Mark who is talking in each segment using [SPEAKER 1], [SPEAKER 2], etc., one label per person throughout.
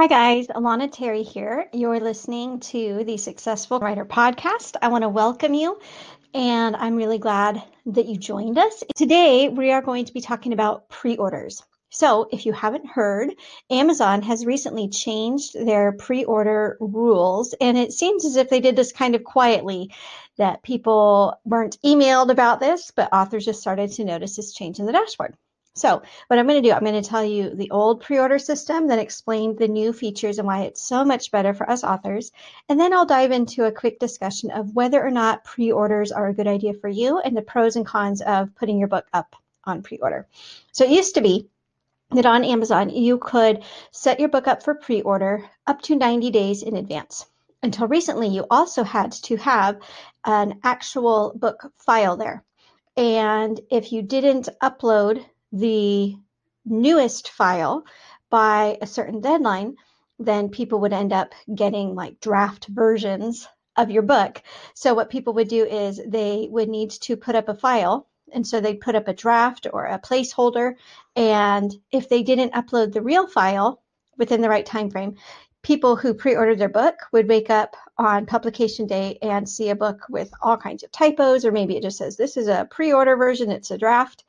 [SPEAKER 1] Hi, guys. Alana Terry here. You're listening to the Successful Writer Podcast. I want to welcome you, and I'm really glad that you joined us. Today, we are going to be talking about pre orders. So, if you haven't heard, Amazon has recently changed their pre order rules, and it seems as if they did this kind of quietly, that people weren't emailed about this, but authors just started to notice this change in the dashboard. So what I'm going to do, I'm going to tell you the old pre-order system, then explain the new features and why it's so much better for us authors. And then I'll dive into a quick discussion of whether or not pre-orders are a good idea for you and the pros and cons of putting your book up on pre-order. So it used to be that on Amazon, you could set your book up for pre-order up to 90 days in advance. Until recently, you also had to have an actual book file there. And if you didn't upload the newest file by a certain deadline, then people would end up getting like draft versions of your book. So what people would do is they would need to put up a file and so they'd put up a draft or a placeholder and if they didn't upload the real file within the right time frame people who pre-ordered their book would wake up on publication day and see a book with all kinds of typos or maybe it just says this is a pre-order version it's a draft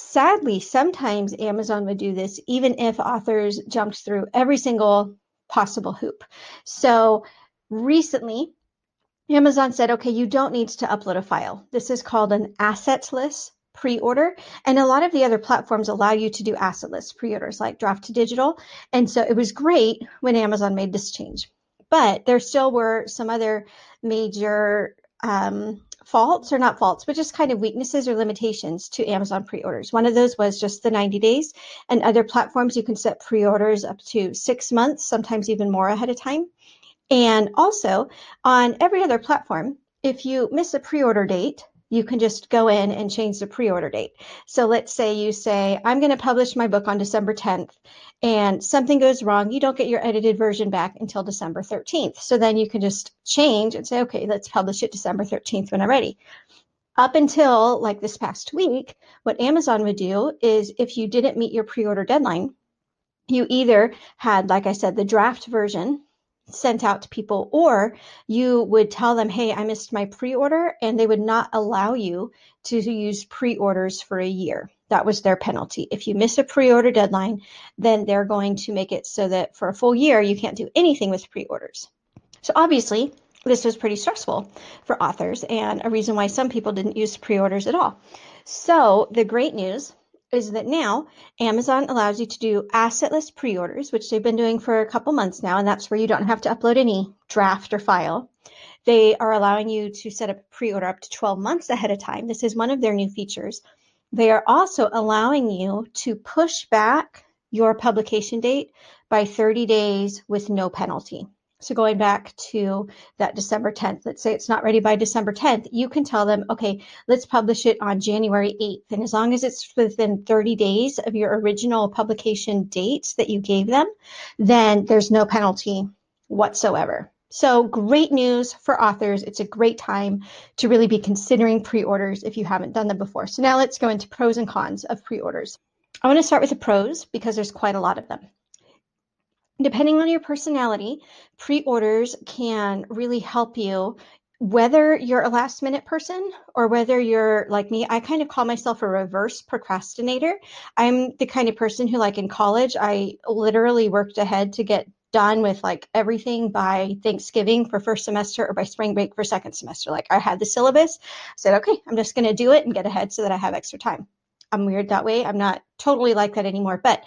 [SPEAKER 1] Sadly, sometimes Amazon would do this even if authors jumped through every single possible hoop. So recently, Amazon said, okay, you don't need to upload a file. This is called an assetless pre-order and a lot of the other platforms allow you to do assetless pre-orders like Draft2Digital and so it was great when amazon made this change but there still were some other major um, faults or not faults, but just kind of weaknesses or limitations to Amazon pre-orders. One of those was just the 90 days and other platforms you can set pre-orders up to six months, sometimes even more ahead of time. And also on every other platform, if you miss a pre-order date, you can just go in and change the pre-order date. So let's say you say, I'm going to publish my book on December 10th and something goes wrong. You don't get your edited version back until December 13th. So then you can just change and say, okay, let's publish it December 13th when I'm ready. Up until like this past week, what Amazon would do is if you didn't meet your pre-order deadline, you either had, like I said, the draft version sent out to people, or you would tell them, Hey, I missed my pre order, and they would not allow you to use pre orders for a year. That was their penalty. If you miss a pre order deadline, then they're going to make it so that for a full year, you can't do anything with pre orders. So obviously, this was pretty stressful for authors and a reason why some people didn't use pre orders at all. So the great news is that now Amazon allows you to do assetless pre-orders, which they've been doing for a couple months now, and that's where you don't have to upload any draft or file. They are allowing you to set up a pre-order up to 12 months ahead of time. This is one of their new features. They are also allowing you to push back your publication date by 30 days with no penalty. So going back to that December 10th, let's say it's not ready by December 10th, you can tell them, okay, let's publish it on January 8th. And as long as it's within 30 days of your original publication date that you gave them, then there's no penalty whatsoever. So great news for authors. It's a great time to really be considering pre-orders if you haven't done them before. So now let's go into pros and cons of pre-orders. I want to start with the pros because there's quite a lot of them depending on your personality, pre orders can really help you. Whether you're a last minute person or whether you're like me, I kind of call myself a reverse procrastinator. I'm the kind of person who, like in college, I literally worked ahead to get done with like everything by Thanksgiving for first semester or by spring break for second semester. Like I had the syllabus, I said, okay, I'm just going to do it and get ahead so that I have extra time. I'm weird that way. I'm not totally like that anymore. But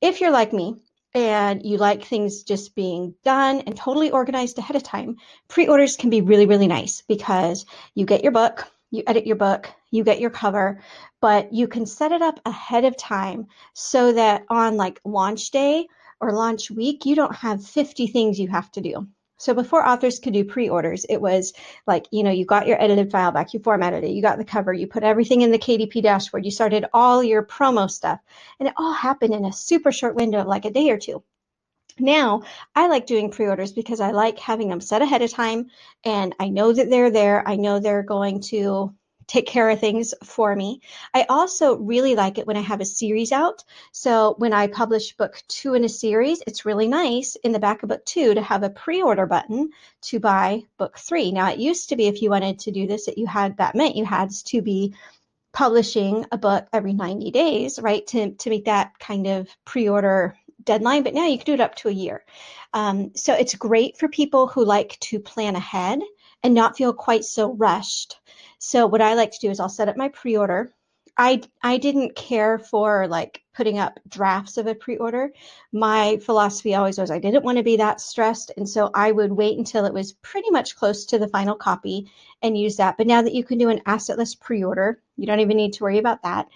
[SPEAKER 1] if you're like me, and you like things just being done and totally organized ahead of time, pre orders can be really, really nice because you get your book, you edit your book, you get your cover, but you can set it up ahead of time so that on like launch day or launch week, you don't have 50 things you have to do. So before authors could do pre-orders, it was like, you know, you got your edited file back, you formatted it, you got the cover, you put everything in the KDP dashboard, you started all your promo stuff, and it all happened in a super short window of like a day or two. Now, I like doing pre-orders because I like having them set ahead of time and I know that they're there. I know they're going to take care of things for me. I also really like it when I have a series out. So when I publish book two in a series, it's really nice in the back of book two to have a pre-order button to buy book three. Now it used to be if you wanted to do this, that you had that meant you had to be publishing a book every 90 days, right? To, to meet that kind of pre-order deadline, but now you can do it up to a year. Um, so it's great for people who like to plan ahead and not feel quite so rushed. So what I like to do is I'll set up my pre-order. I I didn't care for like putting up drafts of a pre-order. My philosophy always was I didn't want to be that stressed, and so I would wait until it was pretty much close to the final copy and use that. But now that you can do an assetless pre-order, you don't even need to worry about that.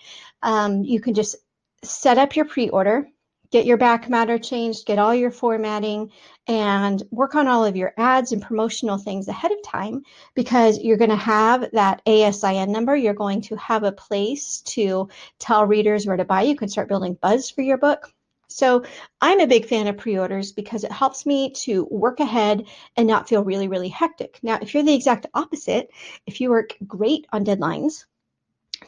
[SPEAKER 1] Um, you can just set up your pre-order get your back matter changed, get all your formatting, and work on all of your ads and promotional things ahead of time because you're going to have that ASIN number. You're going to have a place to tell readers where to buy. You can start building buzz for your book. So I'm a big fan of pre-orders because it helps me to work ahead and not feel really, really hectic. Now, if you're the exact opposite, if you work great on deadlines,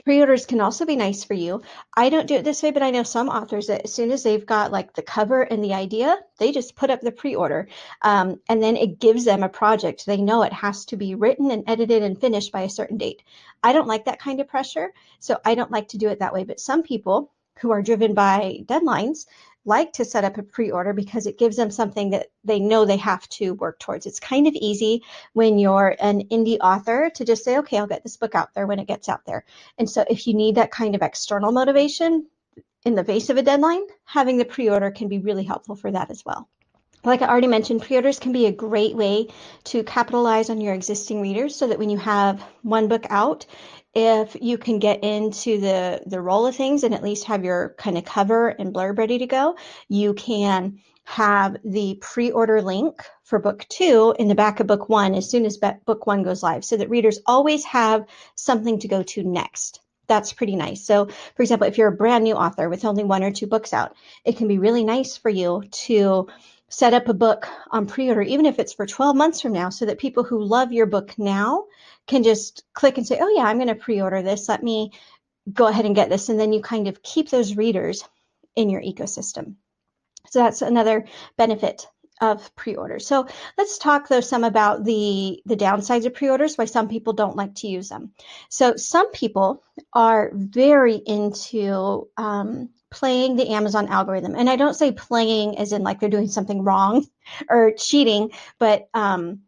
[SPEAKER 1] Pre-orders can also be nice for you. I don't do it this way, but I know some authors that as soon as they've got like the cover and the idea, they just put up the pre-order, um, and then it gives them a project. They know it has to be written and edited and finished by a certain date. I don't like that kind of pressure, so I don't like to do it that way. But some people who are driven by deadlines like to set up a pre-order because it gives them something that they know they have to work towards. It's kind of easy when you're an indie author to just say, okay, I'll get this book out there when it gets out there. And so if you need that kind of external motivation in the face of a deadline, having the pre-order can be really helpful for that as well. Like I already mentioned, pre-orders can be a great way to capitalize on your existing readers so that when you have one book out, if you can get into the the roll of things and at least have your kind of cover and blurb ready to go, you can have the pre-order link for book two in the back of book one as soon as book one goes live so that readers always have something to go to next that's pretty nice. So, for example, if you're a brand new author with only one or two books out, it can be really nice for you to set up a book on pre-order, even if it's for 12 months from now, so that people who love your book now can just click and say, oh yeah, I'm going to pre-order this. Let me go ahead and get this. And then you kind of keep those readers in your ecosystem. So that's another benefit of pre-orders. So let's talk though some about the the downsides of pre-orders, why some people don't like to use them. So some people are very into um, playing the Amazon algorithm. And I don't say playing as in like they're doing something wrong or cheating, but um,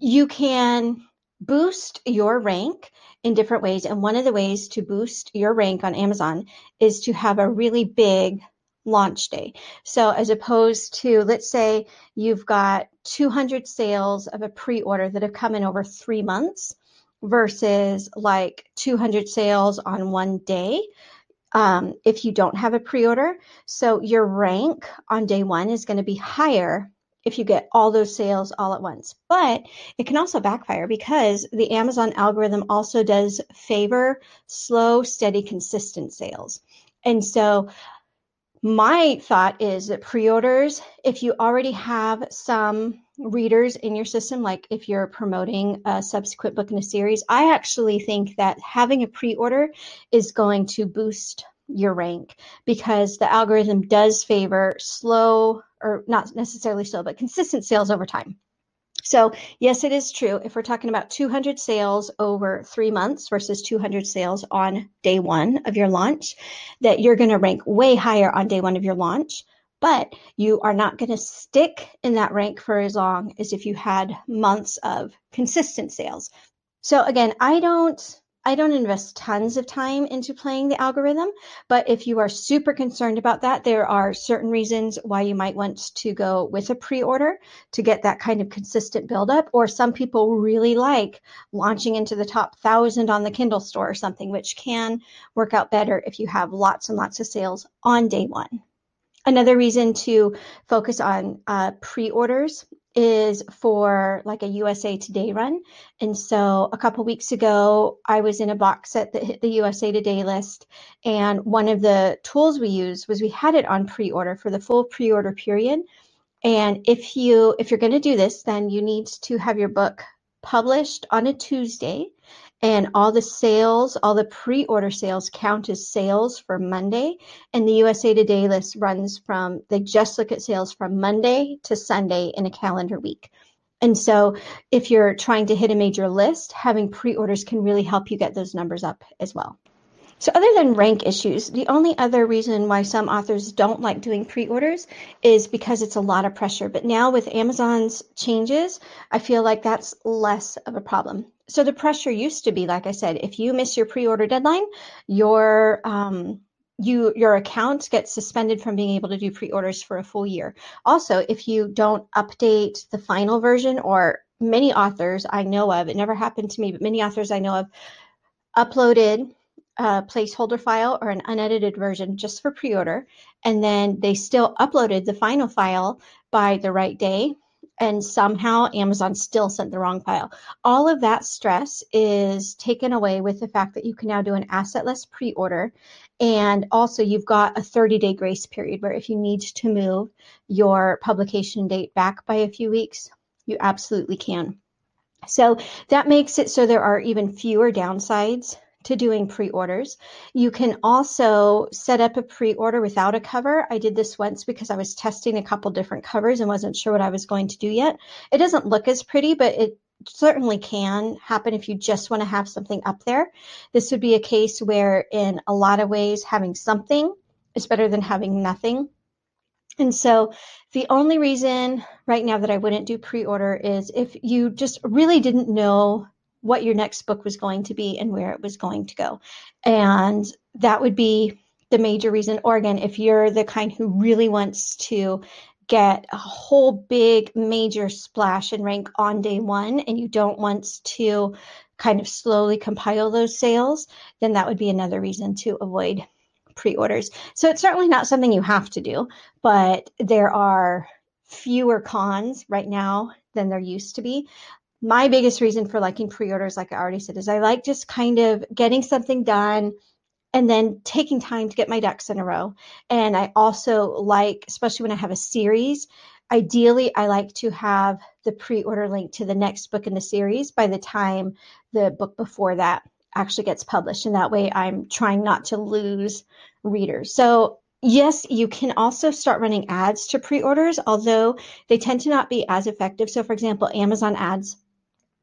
[SPEAKER 1] you can boost your rank in different ways. And one of the ways to boost your rank on Amazon is to have a really big launch day. So as opposed to, let's say you've got 200 sales of a pre-order that have come in over three months versus like 200 sales on one day um, if you don't have a pre-order. So your rank on day one is going to be higher if you get all those sales all at once. But it can also backfire because the Amazon algorithm also does favor slow, steady, consistent sales. And so my thought is that pre-orders, if you already have some readers in your system, like if you're promoting a subsequent book in a series, I actually think that having a pre order is going to boost your rank because the algorithm does favor slow, or not necessarily slow, but consistent sales over time. So, yes, it is true. If we're talking about 200 sales over three months versus 200 sales on day one of your launch, that you're going to rank way higher on day one of your launch but you are not going to stick in that rank for as long as if you had months of consistent sales. So again, I don't I don't invest tons of time into playing the algorithm, but if you are super concerned about that, there are certain reasons why you might want to go with a pre-order to get that kind of consistent buildup. Or some people really like launching into the top thousand on the Kindle store or something, which can work out better if you have lots and lots of sales on day one. Another reason to focus on uh, pre-orders is for like a USA Today run. And so a couple weeks ago, I was in a box set that hit the USA Today list. And one of the tools we used was we had it on pre-order for the full pre-order period. And if you if you're going to do this, then you need to have your book published on a Tuesday and all the sales, all the pre-order sales count as sales for Monday. And the USA Today list runs from, they just look at sales from Monday to Sunday in a calendar week. And so if you're trying to hit a major list, having pre-orders can really help you get those numbers up as well. So other than rank issues, the only other reason why some authors don't like doing pre-orders is because it's a lot of pressure. But now with Amazon's changes, I feel like that's less of a problem. So the pressure used to be, like I said, if you miss your pre-order deadline, your um, you your account gets suspended from being able to do pre-orders for a full year. Also, if you don't update the final version or many authors I know of, it never happened to me, but many authors I know of uploaded a placeholder file or an unedited version just for pre-order and then they still uploaded the final file by the right day and somehow Amazon still sent the wrong file. All of that stress is taken away with the fact that you can now do an assetless pre-order and also you've got a 30 day grace period where if you need to move your publication date back by a few weeks, you absolutely can. So that makes it so there are even fewer downsides to doing pre-orders. You can also set up a pre-order without a cover. I did this once because I was testing a couple different covers and wasn't sure what I was going to do yet. It doesn't look as pretty, but it certainly can happen if you just want to have something up there. This would be a case where in a lot of ways having something is better than having nothing. And so the only reason right now that I wouldn't do pre-order is if you just really didn't know what your next book was going to be and where it was going to go. And that would be the major reason. Or again, if you're the kind who really wants to get a whole big major splash and rank on day one and you don't want to kind of slowly compile those sales, then that would be another reason to avoid pre-orders. So it's certainly not something you have to do, but there are fewer cons right now than there used to be my biggest reason for liking pre-orders, like I already said, is I like just kind of getting something done and then taking time to get my ducks in a row. And I also like, especially when I have a series, ideally I like to have the pre-order link to the next book in the series by the time the book before that actually gets published. And that way I'm trying not to lose readers. So Yes, you can also start running ads to pre orders, although they tend to not be as effective. So, for example, Amazon ads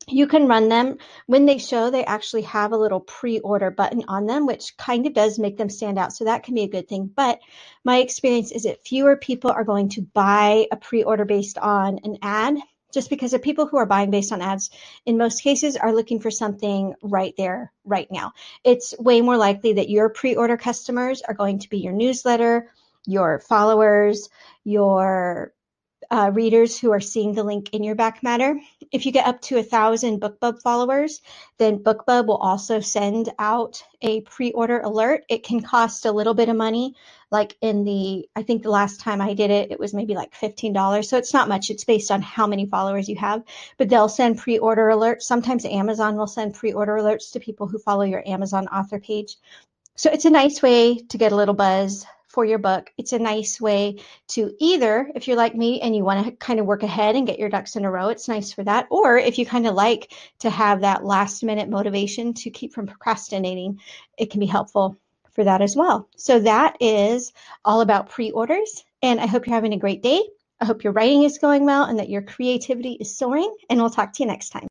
[SPEAKER 1] you can run them. When they show they actually have a little pre-order button on them which kind of does make them stand out. So that can be a good thing. But my experience is that fewer people are going to buy a pre-order based on an ad just because the people who are buying based on ads in most cases are looking for something right there right now. It's way more likely that your pre-order customers are going to be your newsletter your followers your uh, readers who are seeing the link in your back matter. If you get up to a thousand BookBub followers, then BookBub will also send out a pre-order alert. It can cost a little bit of money. Like in the, I think the last time I did it, it was maybe like $15. So it's not much. It's based on how many followers you have, but they'll send pre-order alerts. Sometimes Amazon will send pre-order alerts to people who follow your Amazon author page. So it's a nice way to get a little buzz for your book. It's a nice way to either, if you're like me and you want to kind of work ahead and get your ducks in a row, it's nice for that. Or if you kind of like to have that last minute motivation to keep from procrastinating, it can be helpful for that as well. So that is all about pre orders. And I hope you're having a great day. I hope your writing is going well and that your creativity is soaring. And we'll talk to you next time.